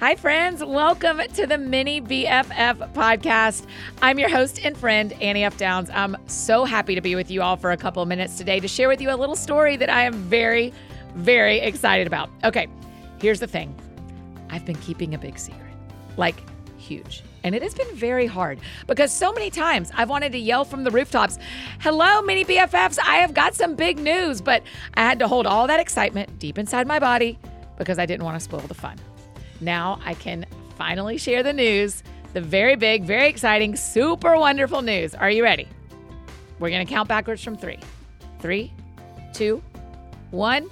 Hi, friends. Welcome to the Mini BFF podcast. I'm your host and friend, Annie F. Downs. I'm so happy to be with you all for a couple of minutes today to share with you a little story that I am very, very excited about. Okay, here's the thing I've been keeping a big secret, like huge. And it has been very hard because so many times I've wanted to yell from the rooftops, Hello, mini BFFs, I have got some big news. But I had to hold all that excitement deep inside my body because I didn't want to spoil the fun. Now I can finally share the news, the very big, very exciting, super wonderful news. Are you ready? We're going to count backwards from three. Three, two, one.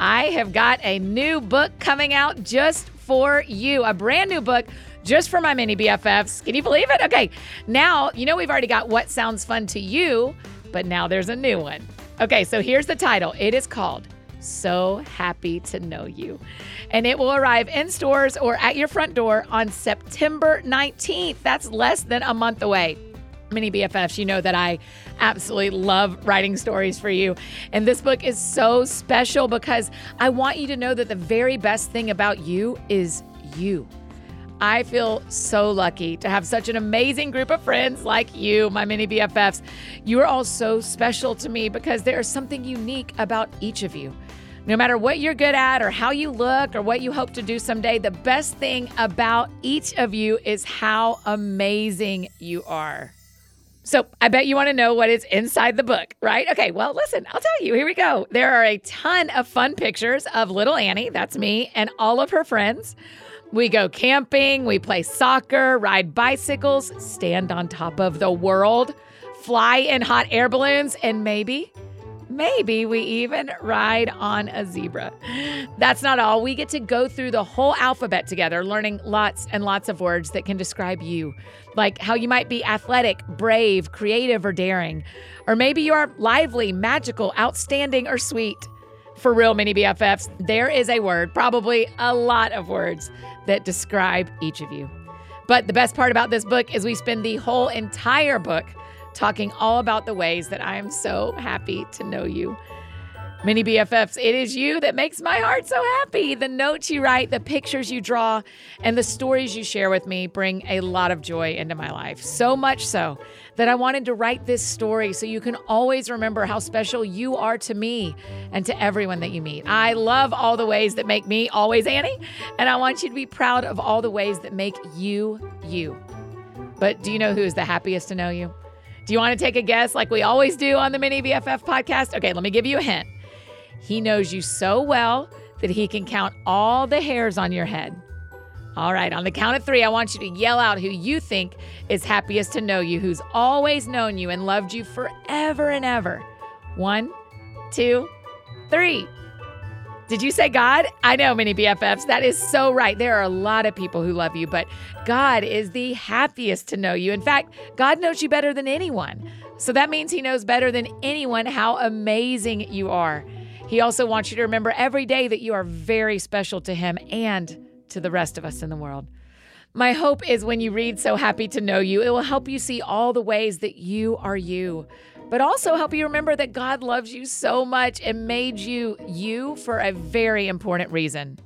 I have got a new book coming out just for you, a brand new book just for my mini BFFs. Can you believe it? Okay, now, you know, we've already got What Sounds Fun to You, but now there's a new one. Okay, so here's the title it is called So Happy to Know You. And it will arrive in stores or at your front door on September 19th. That's less than a month away. Mini BFFs, you know that I absolutely love writing stories for you. And this book is so special because I want you to know that the very best thing about you is you. I feel so lucky to have such an amazing group of friends like you, my mini BFFs. You are all so special to me because there is something unique about each of you. No matter what you're good at or how you look or what you hope to do someday, the best thing about each of you is how amazing you are. So, I bet you want to know what is inside the book, right? Okay, well, listen, I'll tell you. Here we go. There are a ton of fun pictures of little Annie, that's me, and all of her friends. We go camping, we play soccer, ride bicycles, stand on top of the world, fly in hot air balloons, and maybe, maybe we even ride on a zebra. That's not all. We get to go through the whole alphabet together, learning lots and lots of words that can describe you, like how you might be athletic, brave, creative, or daring. Or maybe you are lively, magical, outstanding, or sweet. For real, mini BFFs, there is a word, probably a lot of words that describe each of you. But the best part about this book is we spend the whole entire book talking all about the ways that I am so happy to know you. Mini BFFs, it is you that makes my heart so happy. The notes you write, the pictures you draw, and the stories you share with me bring a lot of joy into my life. So much so that I wanted to write this story so you can always remember how special you are to me and to everyone that you meet. I love all the ways that make me always Annie, and I want you to be proud of all the ways that make you you. But do you know who is the happiest to know you? Do you want to take a guess like we always do on the Mini BFF podcast? Okay, let me give you a hint. He knows you so well that he can count all the hairs on your head. All right, on the count of three, I want you to yell out who you think is happiest to know you, who's always known you and loved you forever and ever. One, two, three. Did you say God? I know, mini BFFs. That is so right. There are a lot of people who love you, but God is the happiest to know you. In fact, God knows you better than anyone. So that means He knows better than anyone how amazing you are. He also wants you to remember every day that you are very special to Him and to the rest of us in the world. My hope is when you read So Happy to Know You, it will help you see all the ways that you are you, but also help you remember that God loves you so much and made you you for a very important reason.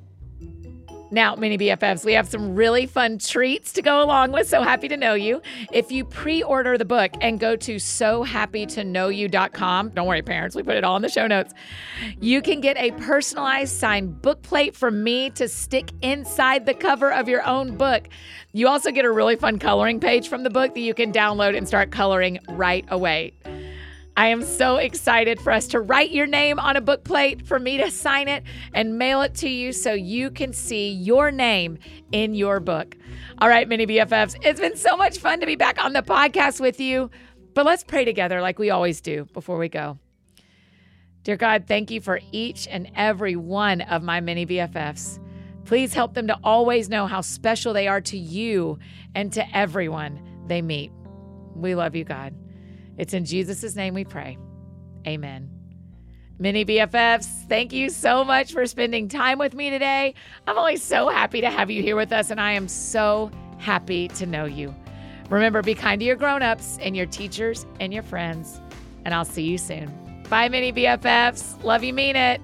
Now, mini BFFs, we have some really fun treats to go along with. So happy to know you. If you pre order the book and go to sohappytoknowyou.com, don't worry, parents, we put it all in the show notes. You can get a personalized signed book plate from me to stick inside the cover of your own book. You also get a really fun coloring page from the book that you can download and start coloring right away. I am so excited for us to write your name on a book plate, for me to sign it and mail it to you so you can see your name in your book. All right, mini BFFs, it's been so much fun to be back on the podcast with you. But let's pray together like we always do before we go. Dear God, thank you for each and every one of my mini BFFs. Please help them to always know how special they are to you and to everyone they meet. We love you, God. It's in Jesus' name we pray. Amen. Mini BFFs, thank you so much for spending time with me today. I'm always so happy to have you here with us, and I am so happy to know you. Remember, be kind to your grown-ups and your teachers and your friends, and I'll see you soon. Bye, Mini BFFs. Love you, mean it.